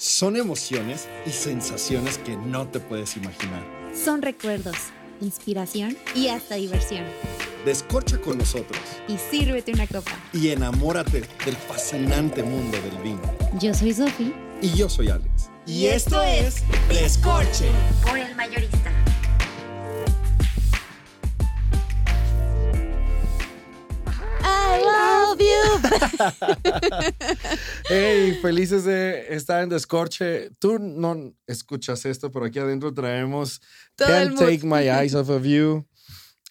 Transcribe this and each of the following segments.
Son emociones y sensaciones que no te puedes imaginar. Son recuerdos, inspiración y hasta diversión. Descorcha con nosotros Y sírvete una copa. y enamórate del fascinante mundo del vino. Yo soy Sofi. Y yo soy Alex. Y esto es Descorche. Por el mayorista. Hey, felices de estar en Descorche. Tú no escuchas esto, pero aquí adentro traemos Todo Can't. Take My Eyes Off of You.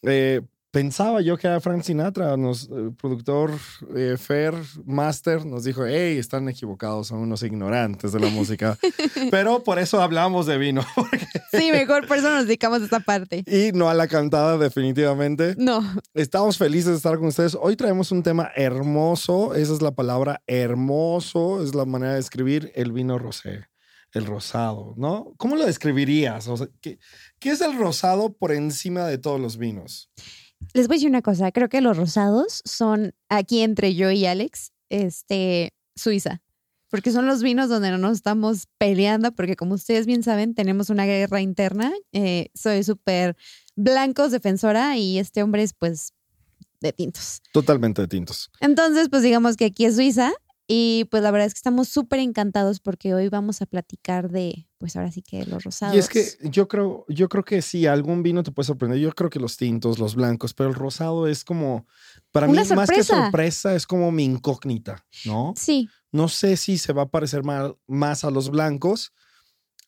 Eh, pensaba yo que era Frank Sinatra, nos, el productor eh, Fer Master nos dijo, hey, están equivocados, son unos ignorantes de la música. pero por eso hablamos de vino. Sí, mejor por eso nos dedicamos a esta parte. y no a la cantada definitivamente. No, Estamos felices de estar con ustedes. Hoy traemos un tema hermoso. Esa es la palabra hermoso. Es la manera de escribir el vino rosé, el rosado, ¿no? ¿Cómo lo describirías? O sea, ¿qué, qué es el rosado por encima de todos los vinos? Les voy a decir una cosa. Creo que los rosados son aquí entre yo y Alex, este, Suiza. Porque son los vinos donde no nos estamos peleando, porque como ustedes bien saben, tenemos una guerra interna. Eh, soy súper blancos defensora y este hombre es pues de tintos. Totalmente de tintos. Entonces, pues digamos que aquí es Suiza y pues la verdad es que estamos súper encantados porque hoy vamos a platicar de, pues ahora sí que los rosados. Y es que yo creo, yo creo que sí, algún vino te puede sorprender. Yo creo que los tintos, los blancos, pero el rosado es como, para Una mí, más que sorpresa. sorpresa, es como mi incógnita, ¿no? Sí, No sé si se va a parecer mal- más a los blancos,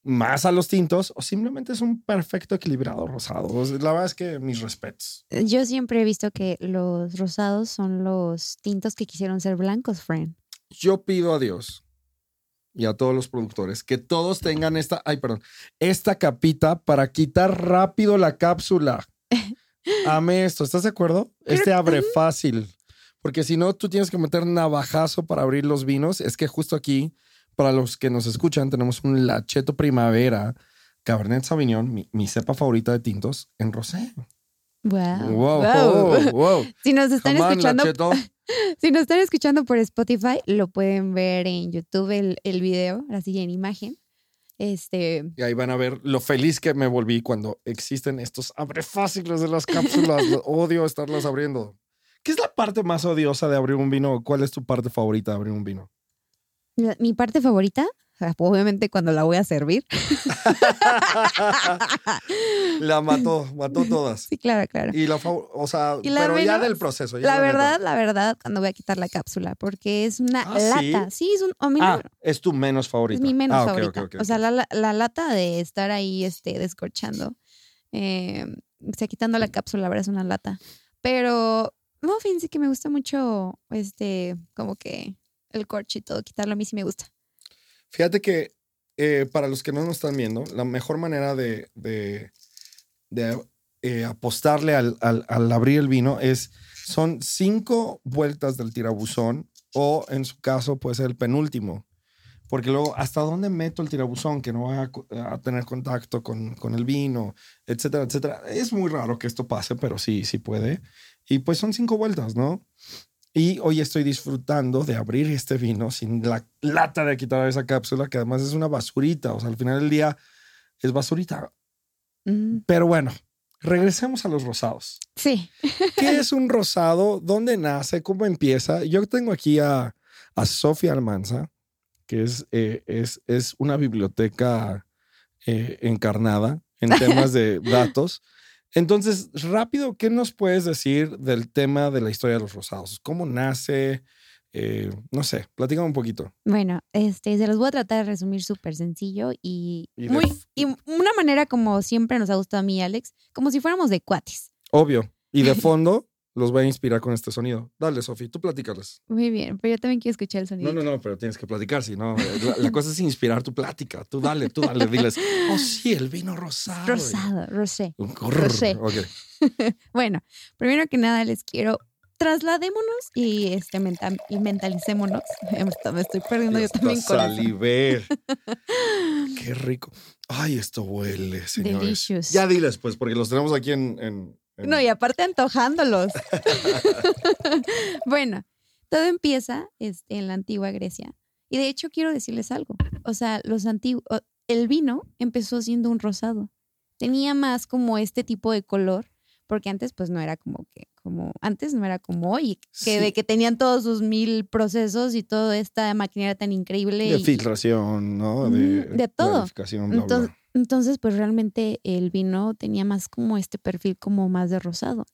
más a los tintos, o simplemente es un perfecto equilibrado rosado. La verdad es que mis respetos. yo siempre he visto que los rosados son los tintos que quisieron ser blancos, friend. Yo pido a Dios y a todos los productores que todos tengan esta, ay, perdón, esta capita para quitar rápido la cápsula. Ame esto, ¿estás de acuerdo? Este abre fácil. Porque si no, tú tienes que meter navajazo para abrir los vinos. Es que justo aquí, para los que nos escuchan, tenemos un Lacheto Primavera, Cabernet Sauvignon, mi, mi cepa favorita de tintos, en rosé. Wow. Wow, Wow. wow. Si nos están on, escuchando, Lacheto. si nos están escuchando por Spotify, lo pueden ver en YouTube el, el video, así en imagen. Este, Y ahí van a ver lo feliz que me volví cuando existen estos abre fáciles de las cápsulas. Odio estarlas abriendo. ¿Qué es la parte más odiosa de abrir un vino? ¿Cuál es tu parte favorita de abrir un vino? mi parte favorita, obviamente cuando la voy a servir. La mató, mató todas. Sí, claro, claro. Y la o sea, Y la pero ya del proceso. ya La verdad, la verdad, cuando voy a quitar la cápsula, porque es una Ah, lata. Sí, es un. a mí no- Ah, es tu menos favorita. Es mi menos Ah, favorita. O sea, la, la- la lata de estar ahí este, descorchando. Eh, o sea, quitando la cápsula, la verdad es una lata. Pero, no, fíjense que me gusta mucho, este, como que el corcho y todo, quitarlo a mí sí me gusta. Fíjate que eh, para los que no nos están viendo, la mejor manera de, eh, apostarle al, abrir el vino es, son cinco vueltas del tirabuzón o en su caso puede ser el penúltimo. Porque luego, ¿hasta dónde meto el tirabuzón que no va a tener contacto con, con el vino, etcétera, etcétera? Es muy raro que esto pase, pero sí, sí puede. Y pues son cinco vueltas, ¿no? Y hoy estoy disfrutando de abrir este vino sin la lata de quitar esa cápsula, que además es una basurita. O sea, al final del día es basurita. Mm, Pero bueno, regresemos a los rosados. sí. ¿Qué es un rosado? ¿Dónde nace? ¿Cómo empieza? Yo tengo aquí a, a Sofía Almanza, que es, eh, es, es una biblioteca eh, encarnada en temas de datos. Entonces, rápido, ¿qué nos puedes decir del tema de la historia de los rosados? ¿Cómo nace? Eh, no sé, platícame un poquito. Bueno, este, se los voy a tratar de resumir súper sencillo y, muy, y una manera como siempre nos ha gustado a mí Alex, como si fuéramos de cuates. Obvio. Y de fondo los voy a inspirar con este sonido. Dale, Sofía, tú platícales. Muy bien, pero yo también quiero escuchar el sonido. No, no, no, pero tienes que platicar, si no, la, la cosa es inspirar tu plática. Tú dale, tú dale, diles, oh sí, el vino rosado. Rosado, rosé. Rosé. Ok. Bueno, primero que nada les quiero trasladémonos y este menta- y mentalicémonos. Me estoy perdiendo yo también con eso. saliver. Qué rico. Ay, esto huele, señores. Delicious. Ya diles, pues, porque los tenemos aquí en- en- No, y aparte antojándolos. bueno, todo empieza este, en la antigua Grecia Y de hecho quiero decirles algo. O sea, los antiguos, el vino empezó siendo un rosado. Tenía más como este tipo de color, porque antes pues no era como que, como, antes no era como hoy, que de que tenían todos sus mil procesos y toda esta maquinaria tan increíble. De y- filtración, ¿no? De, de todo. entonces, entonces, pues realmente el vino tenía más como este perfil como más de rosado.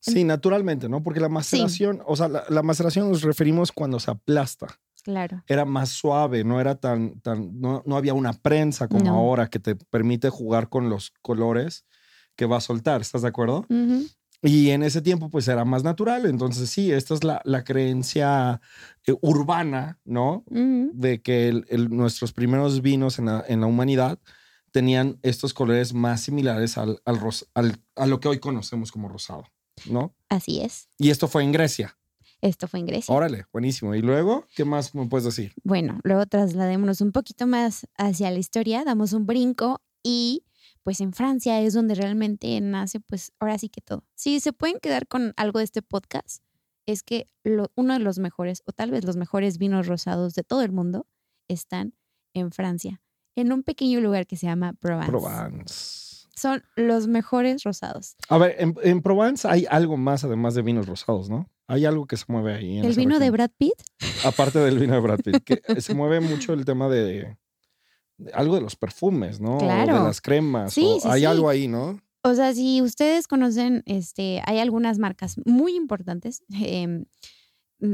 Sí, naturalmente, ¿no? Porque la maceración, o sea, la, la maceración nos referimos cuando se aplasta. Claro. Era más suave, no era tan, tan, no, no había una prensa como No. ahora que te permite jugar con los colores que va a soltar, ¿estás de acuerdo? Y en ese tiempo, pues era más natural. Entonces, sí, esta es la, la creencia eh, urbana, ¿no? De que el- el- nuestros primeros vinos en la, en la humanidad tenían estos colores más similares al, al al- a lo que hoy conocemos como rosado, ¿no? Así es. Y esto fue en Grecia. Esto fue en Grecia. Órale, buenísimo. Y luego, ¿qué más me puedes decir? Bueno, luego trasladémonos un poquito más hacia la historia, damos un brinco y pues en Francia es donde realmente nace pues ahora sí que todo. Si se pueden quedar con algo de este podcast, es que lo- uno de los mejores o tal vez los mejores vinos rosados de todo el mundo están en Francia, en un pequeño lugar que se llama Provence. Provence. Son los mejores rosados. A ver, en, en Provence hay algo más además de vinos rosados, ¿no? Hay algo que se mueve ahí. en El vino de. Brad Pitt, Aparte del vino de Brad Pitt, que se mueve mucho el tema de, de algo de los perfumes, ¿no? O Claro. de las cremas. Sí, o sí, hay sí. algo ahí, ¿no? O sea, si ustedes conocen, este, hay algunas marcas muy importantes mm,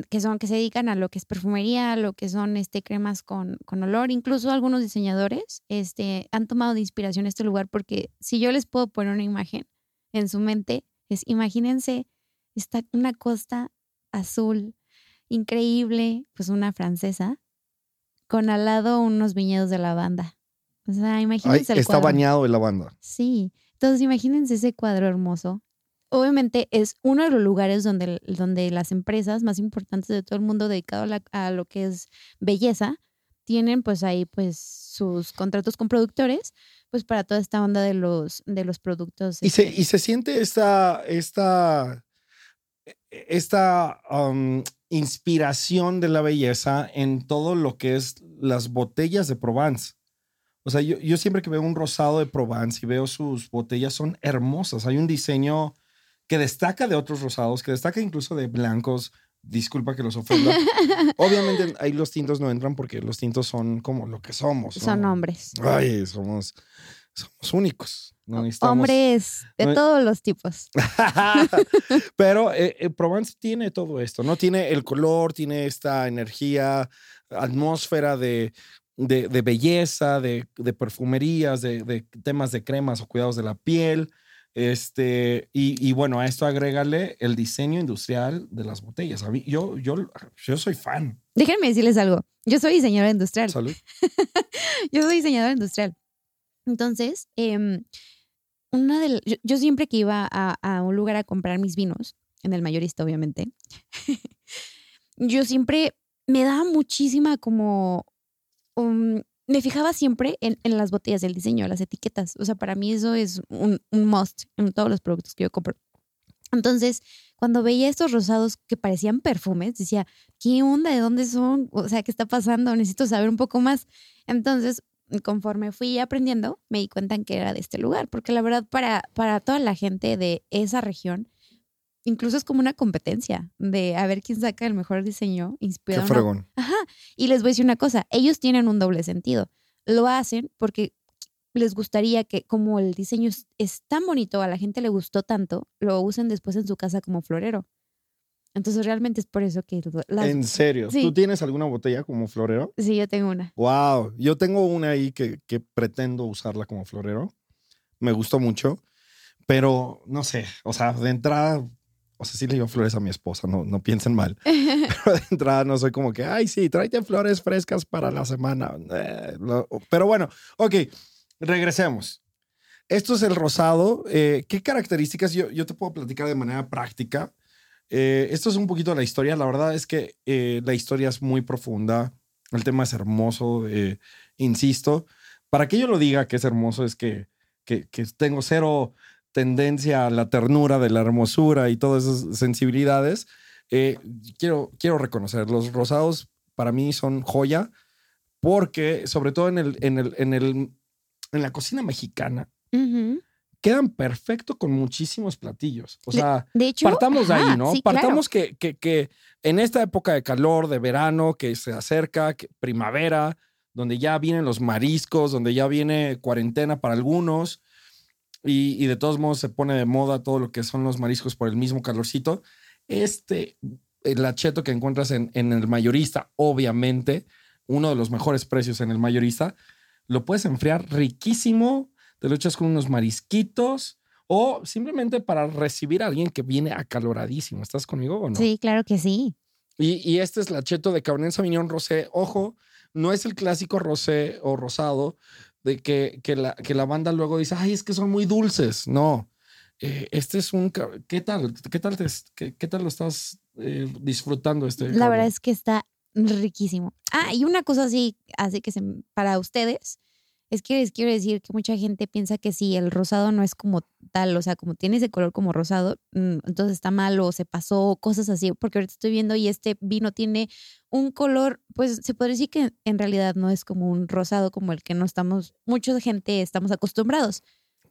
que son, que se dedican a lo que es perfumería, a lo que son este, cremas con, con olor. Incluso algunos diseñadores este, han tomado de inspiración este lugar porque si yo les puedo poner una imagen en su mente, es imagínense está una costa azul increíble, pues una francesa, con al lado unos viñedos de lavanda. O sea, imagínense el está cuadro. bañado en lavanda. Sí, entonces imagínense ese cuadro hermoso. Obviamente es uno de los lugares donde, donde las empresas más importantes de todo el mundo dedicado a, la- a lo que es belleza tienen pues ahí pues sus contratos con productores pues para toda esta onda de los de los productos. Y se, este, y se siente esta, esta, esta um, inspiración de la belleza en todo lo que es las botellas de Provence. O sea, yo, yo siempre que veo un rosado de Provence y veo sus botellas son hermosas. Hay un diseño que destaca de otros rosados, que destaca incluso de blancos. Disculpa que los ofenda. Obviamente ahí los tintos no entran porque los tintos son como lo que somos. son hombres. Ay, somos, somos únicos. No Hombres de no- todos los tipos. Pero eh, eh, Provence tiene todo esto, ¿no? Tiene el color, tiene esta energía, atmósfera de, de, de belleza, de, de perfumerías, de, de temas de cremas o cuidados de la piel. Este, y, y bueno, a esto agrégale el diseño industrial de las botellas. A mí, yo, yo, yo soy fan. Déjenme decirles algo. Yo soy diseñadora industrial. Salud. Yo soy diseñadora industrial. Entonces, em, una de, la- yo, yo siempre que iba a, a un lugar a comprar mis vinos, en el mayorista obviamente, yo siempre me daba muchísima como, um, me fijaba siempre en, en las botellas del diseño, las etiquetas. O sea, para mí eso es un, un must en todos los productos que yo compro. Entonces, cuando veía estos rosados que parecían perfumes, decía, ¿qué onda? ¿De dónde son? O sea, ¿qué está pasando? Necesito saber un poco más. Entonces, conforme fui aprendiendo, me di cuenta en que era de este lugar, porque la verdad para, para toda la gente de esa región, incluso es como una competencia de a ver quién saca el mejor diseño Qué inspirado. una- fregón. Ajá. Y les voy a decir una cosa, ellos tienen un doble sentido. Lo hacen porque les gustaría que como el diseño es, es tan bonito, a la gente le gustó tanto, lo usen después en su casa como florero. Entonces realmente es por eso que las- En serio, Sí. ¿tú tienes alguna botella como florero? sí, yo tengo una. Wow, yo tengo una ahí que, que pretendo usarla como florero. Me gustó mucho, pero no sé, o sea, de entrada, o sea, sí le digo flores a mi esposa, no, no piensen mal, pero de entrada no soy como que, ay, sí, tráete flores frescas para la semana. Eh, lo- pero bueno, ok, regresemos. Esto es el rosado. Eh, ¿Qué características yo, yo te puedo platicar de manera práctica? Eh, esto es un poquito la historia. La verdad es que la historia es muy profunda. El tema es hermoso. insisto, para que yo lo diga que es hermoso es que, que, que tengo cero tendencia a la ternura de la hermosura y todas esas sensibilidades. Eh, quiero, quiero reconocer, los rosados para mí son joya, porque sobre todo en, el, en, el, en, el, en la cocina mexicana, quedan perfecto con muchísimos platillos. O De- sea, De hecho, partamos de ajá, ahí, ¿no? sí, claro. partamos que, que, que en esta época de calor, de verano, que se acerca, que- primavera, donde ya vienen los mariscos, donde ya viene cuarentena para algunos, y, y de todos modos se pone de moda todo lo que son los mariscos por el mismo calorcito. Este, el acheto que encuentras en, en el mayorista, obviamente, uno de los mejores precios en el mayorista, lo puedes enfriar riquísimo, te lo echas con unos marisquitos o simplemente para recibir a alguien que viene acaloradísimo. ¿Estás conmigo o no? Sí, claro que sí. Y, y este es el acheto de Cabernet Sauvignon Rosé. Ojo, no es el clásico rosé o rosado de que, que, la, que la banda luego dice, ay, es que son muy dulces. No. Eh, este es un... ¿Qué tal? ¿Qué tal, te, qué, qué tal lo estás eh, disfrutando este? La verdad es que está riquísimo. Ah, y una cosa así, así que se, para ustedes, es que les quiero decir que mucha gente piensa que si el rosado no es como tal, o sea, como tiene ese color como rosado, mm, entonces está mal o se pasó, cosas así, porque ahorita estoy viendo y este vino tiene un color, pues se podría decir que en realidad no es como un rosado como el que no estamos, mucha gente estamos acostumbrados.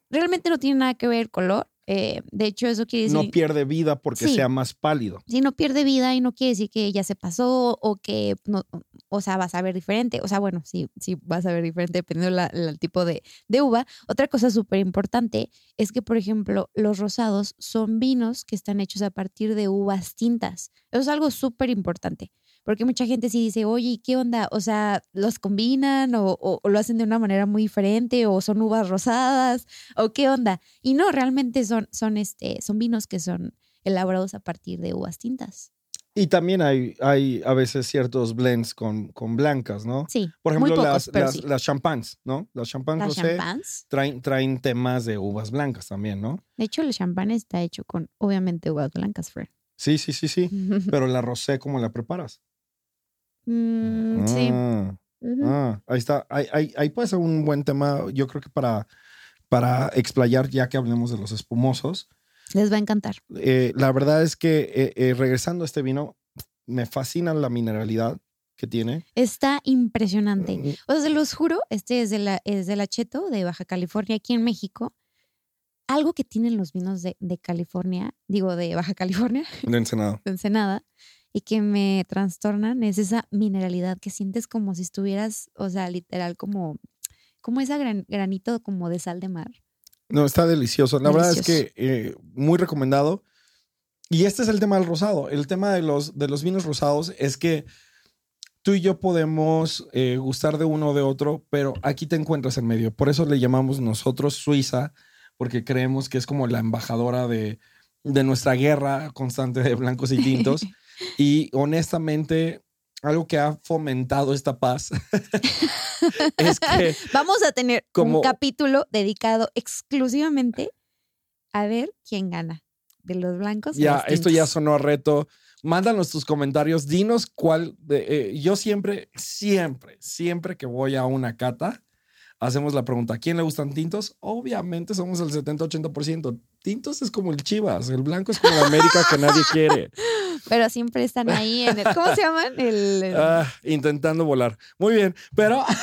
Realmente no tiene nada que ver el color. Eh, de hecho, eso quiere decir No pierde vida porque Sí. sea más pálido. si no pierde vida y no quiere decir que ya se pasó o que no, o sea, vas a ver diferente. O sea, bueno, sí, sí vas a ver diferente dependiendo la- la- el tipo de, de uva. Otra cosa súper importante es que, por ejemplo, los rosados son vinos que están hechos a partir de uvas tintas. Eso es algo súper importante. Porque mucha gente sí dice, oye, ¿y ¿qué onda? O sea, ¿los combinan o, o- o lo hacen de una manera muy diferente o son uvas rosadas o qué onda? Y no, realmente son, son, este, son vinos que son elaborados a partir de uvas tintas. Y también hay, hay a veces ciertos blends con, con blancas, ¿no? Sí, Por ejemplo, muy pocos, las, las, sí. las champans, ¿no? Las champans Las rosé champans. traen, traen temas de uvas blancas también, ¿no? De hecho, el champán está hecho con, obviamente, uvas blancas, Fred. Sí, sí, sí, sí. Pero la rosé, ¿cómo la preparas? Mm, sí. Ah, ah, ahí está. Ahí, ahí, ahí puede ser un buen tema, yo creo que para, para explayar, ya que hablemos de los espumosos. Les va a encantar. Eh, la verdad es que eh, eh, regresando a este vino, me fascina la mineralidad que tiene. Está impresionante. O sea, se los juro, este es de la, es de la Cheto, de Baja California, aquí en México. Algo que tienen los vinos de, de California, digo de Baja California, De Ensenada. de Ensenada, y que me trastornan es esa mineralidad que sientes como si estuvieras, o sea, literal, como, como esa gran- granito como de sal de mar. No, está delicioso. La verdad es que eh, muy recomendado. Y este es el tema del rosado. El tema de los, de los vinos rosados es que tú y yo podemos eh, gustar de uno o de otro, pero aquí te encuentras en medio. Por eso le llamamos nosotros Suiza, porque creemos que es como la embajadora de, de nuestra guerra constante de blancos y tintos. y honestamente, algo que ha fomentado esta paz es que Vamos a tener Como- un capítulo dedicado exclusivamente a ver quién gana de los blancos. Ya, los esto ya sonó a reto. Mándanos tus comentarios. Dinos cuál. De, eh, yo siempre, siempre, siempre que voy a una cata, hacemos la pregunta: ¿a quién le gustan tintos? Obviamente somos el 70-80%. Tintos es como el Chivas. El blanco es como la América que nadie quiere. Pero siempre están ahí en el. ¿Cómo se llaman? El, el- Ah, intentando volar. Muy bien, pero.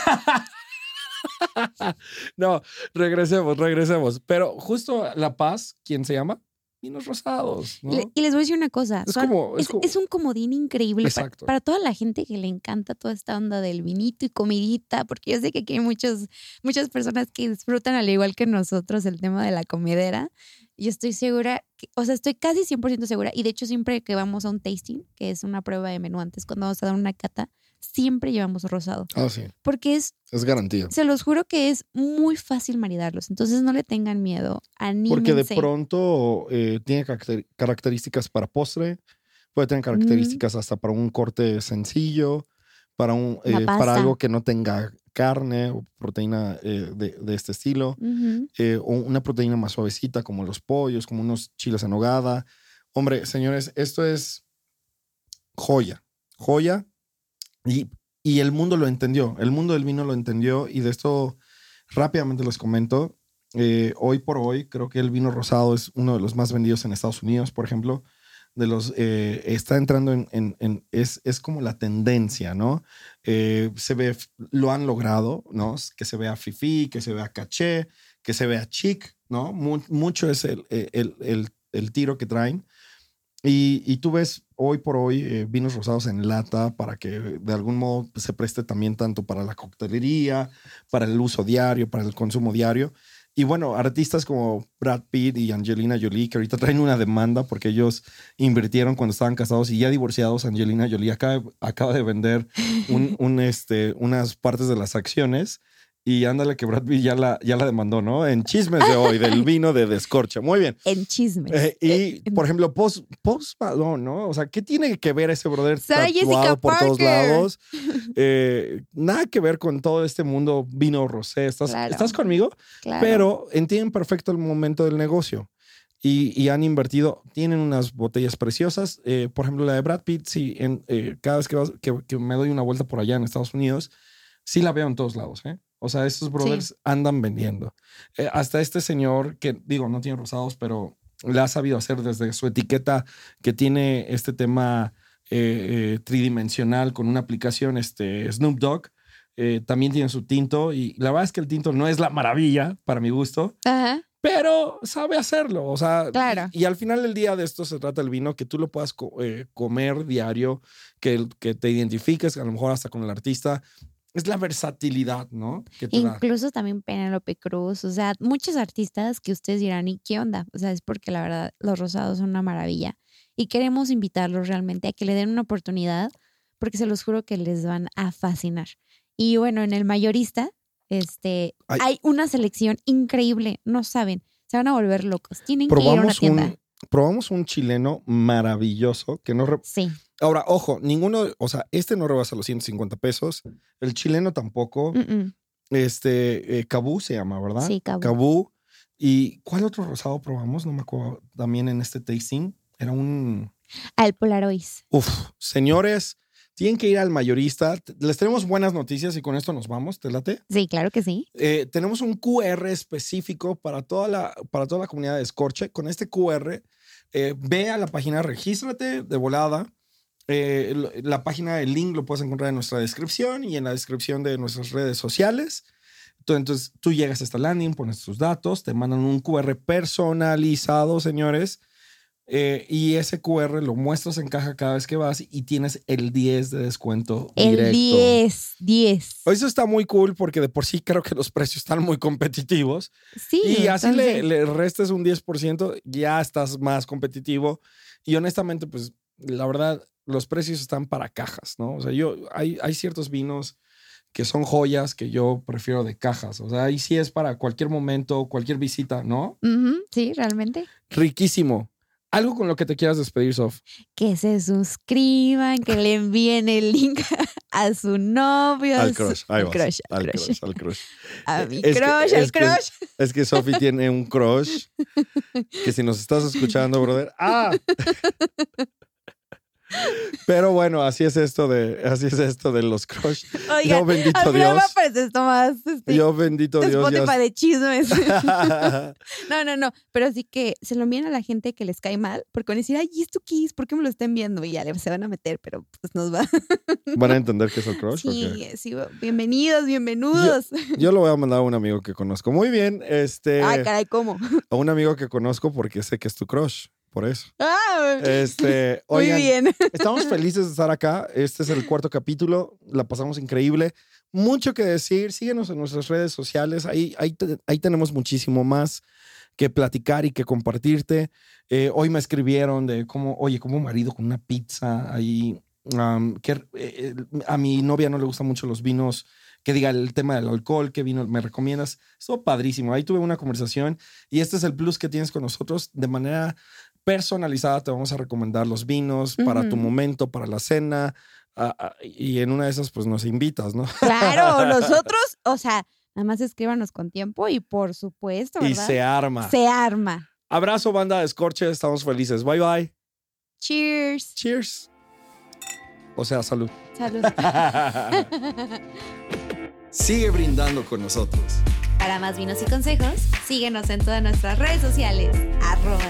no, regresemos, regresemos. Pero justo La Paz, ¿quién se llama? Vinos rosados. ¿no? Le- y les voy a decir una cosa. Es son- como- es es, como- es un comodín increíble pa- Exacto. para, toda la gente que le encanta toda esta onda del vinito y comidita, porque yo sé que aquí hay muchos, muchas personas que disfrutan al igual que nosotros el tema de la comedera. Yo estoy segura, que- o sea, estoy casi 100% segura. Y de hecho, siempre que vamos a un tasting, que es una prueba de menú antes, cuando vamos a dar una cata, siempre llevamos rosado. Ah, sí. Porque es, Es garantía. se los juro que es muy fácil maridarlos. Entonces no le tengan miedo. Anímense. Porque de pronto eh, tiene caracter- características para postre, puede tener características hasta para un corte sencillo, para, un, eh, para algo que no tenga carne o proteína eh, de, de este estilo, eh, o una proteína más suavecita como los pollos, como unos chiles en nogada. Hombre, señores, esto es joya, joya. Y, y el mundo lo entendió, el mundo del vino lo entendió y de esto rápidamente les comento. Eh, hoy por hoy creo que el vino rosado es uno de los más vendidos en Estados Unidos, por ejemplo. de los, eh, está entrando en, es, es como la tendencia, ¿no? Eh, se ve, lo han logrado, ¿no? Que se vea fifi, que se vea caché, que se vea chic, ¿no? Mu- mucho es el, el, el- el tiro que traen. Y, y tú ves hoy por hoy eh, vinos rosados en lata para que de algún modo se preste también tanto para la coctelería, para el uso diario, para el consumo diario. Y bueno, artistas como Brad Pitt y Angelina Jolie, que ahorita traen una demanda porque ellos invirtieron cuando estaban casados y ya divorciados. Angelina Jolie acaba, acaba de vender un, un, este, unas partes de las acciones y ándale que Brad Pitt ya la, ya la demandó, ¿no? En chismes de hoy, del vino de descorcha. Muy bien. En chismes. Eh, Eh, y, por ejemplo, Post, Post Malone, ¿no? O sea, ¿qué tiene que ver ese brother Sarah tatuado Jessica por todos Parker. lados? Eh, nada que ver con todo este mundo vino rosé. ¿Estás, Claro. ¿estás conmigo? claro. Pero entienden perfecto el momento del negocio. Y, y han invertido, tienen unas botellas preciosas. Eh, por ejemplo, la de Brad Pitt, sí, en, eh, cada vez que, vas- que, que me doy una vuelta por allá en Estados Unidos, sí la veo en todos lados. ¿eh? O sea, estos brothers andan vendiendo. Eh, hasta este señor, que digo, no tiene rosados, pero le ha sabido hacer desde su etiqueta que tiene este tema eh, eh, tridimensional con una aplicación, este Snoop Dogg. también tiene su tinto y la verdad es que el tinto no es la maravilla para mi gusto, Ajá. pero sabe hacerlo. O sea, Claro. y, y al final del día de esto se trata el vino, que tú lo puedas co- comer diario, que, que te identifiques, a lo mejor hasta con el artista. Es la versatilidad, ¿no? Que te da. Incluso también Penélope Cruz, o sea, muchos artistas que ustedes dirán, ¿y qué onda? O sea, es porque la verdad los rosados son una maravilla y queremos invitarlos realmente a que le den una oportunidad porque se los juro que les van a fascinar. Y bueno, en el mayorista, este, Ay. hay una selección increíble, no saben, se van a volver locos. Tienen que ir a una tienda. un, probamos un chileno maravilloso que no... Sí. Ahora, ojo, ninguno, o sea, este no rebasa los 150 pesos, el chileno tampoco, Mm, mm. este, eh, Cabú se llama, ¿verdad? Sí, Cabú. Cabú. ¿Y cuál otro rosado probamos? No me acuerdo, también en este tasting. Era un... Al Polarois. Uf, señores, tienen que ir al mayorista. Les tenemos buenas noticias y con esto nos vamos, ¿te late? Sí, claro que sí. Eh, tenemos un QR específico para toda la, para toda la comunidad de Scorche. Con este QR, eh, ve a la página, regístrate de volada. Eh, la página, el link lo puedes encontrar en nuestra descripción y en la descripción de nuestras redes sociales. Entonces, tú llegas a esta landing, pones tus datos, te mandan un QR personalizado, señores. Eh, y ese QR lo muestras en caja cada vez que vas y tienes el 10 de descuento El directo. 10, 10. Eso está muy cool porque de por sí creo que los precios están muy competitivos. Sí. y así le, entonces- le restes un 10%, ya estás más competitivo. Y honestamente, pues la verdad, los precios están para cajas, ¿no? O sea, yo, hay, hay ciertos vinos que son joyas que yo prefiero de cajas. O sea, ahí sí es para cualquier momento, cualquier visita, ¿no? Sí, realmente. Riquísimo. Algo con lo que te quieras despedir, Sof. Que se suscriban, que le envíen el link a su novio. Al crush. Ahí al vas. crush, al crush. crush, al crush. A mi Es que- crush, es al que- crush. Es que Sofi tiene un crush. Que si nos estás escuchando, brother. ¡Ah! Pero bueno, así es esto de, así es esto de los crush. Yo bendito Dios. aparecer esto más este, Yo bendito Dios. Spotify ya- de chismes. no, no, no. Pero sí que se lo envíen a la gente que les cae mal, porque van a decir, ay, ¿y esto qué es? ¿Por qué me lo están viendo? Y ya se van a meter, pero pues nos va. ¿Van a entender que es el crush? Sí, sí, bienvenidos, bienvenidos. Yo lo voy a mandar a un amigo que conozco. Muy bien. Este, Ay, caray, ¿cómo? a un amigo que conozco porque sé que es tu crush. Por eso. Ah, Este, muy oigan, bien. Estamos felices de estar acá. Este es el cuarto capítulo. La pasamos increíble. Mucho que decir. Síguenos en nuestras redes sociales. Ahí, ahí, ahí tenemos muchísimo más que platicar y que compartirte. Eh, hoy me escribieron de cómo, oye, como marido con una pizza ahí. um, que eh, eh, a mi novia no le gustan mucho los vinos. Que diga el tema del alcohol, qué vino me recomiendas. Estuvo padrísimo. Ahí tuve una conversación y este es el plus que tienes con nosotros de manera personalizada te vamos a recomendar los vinos para tu momento, para la cena. y en una de esas, pues nos invitas, ¿no? Claro, nosotros, o sea, nada más escríbanos con tiempo y por supuesto, y se arma. Se arma. Abrazo, banda de Scorche. Estamos felices. Bye, bye. Cheers. Cheers. O sea, salud. Salud. Sigue brindando con nosotros. Para más vinos y consejos, síguenos en todas nuestras redes sociales, arroba.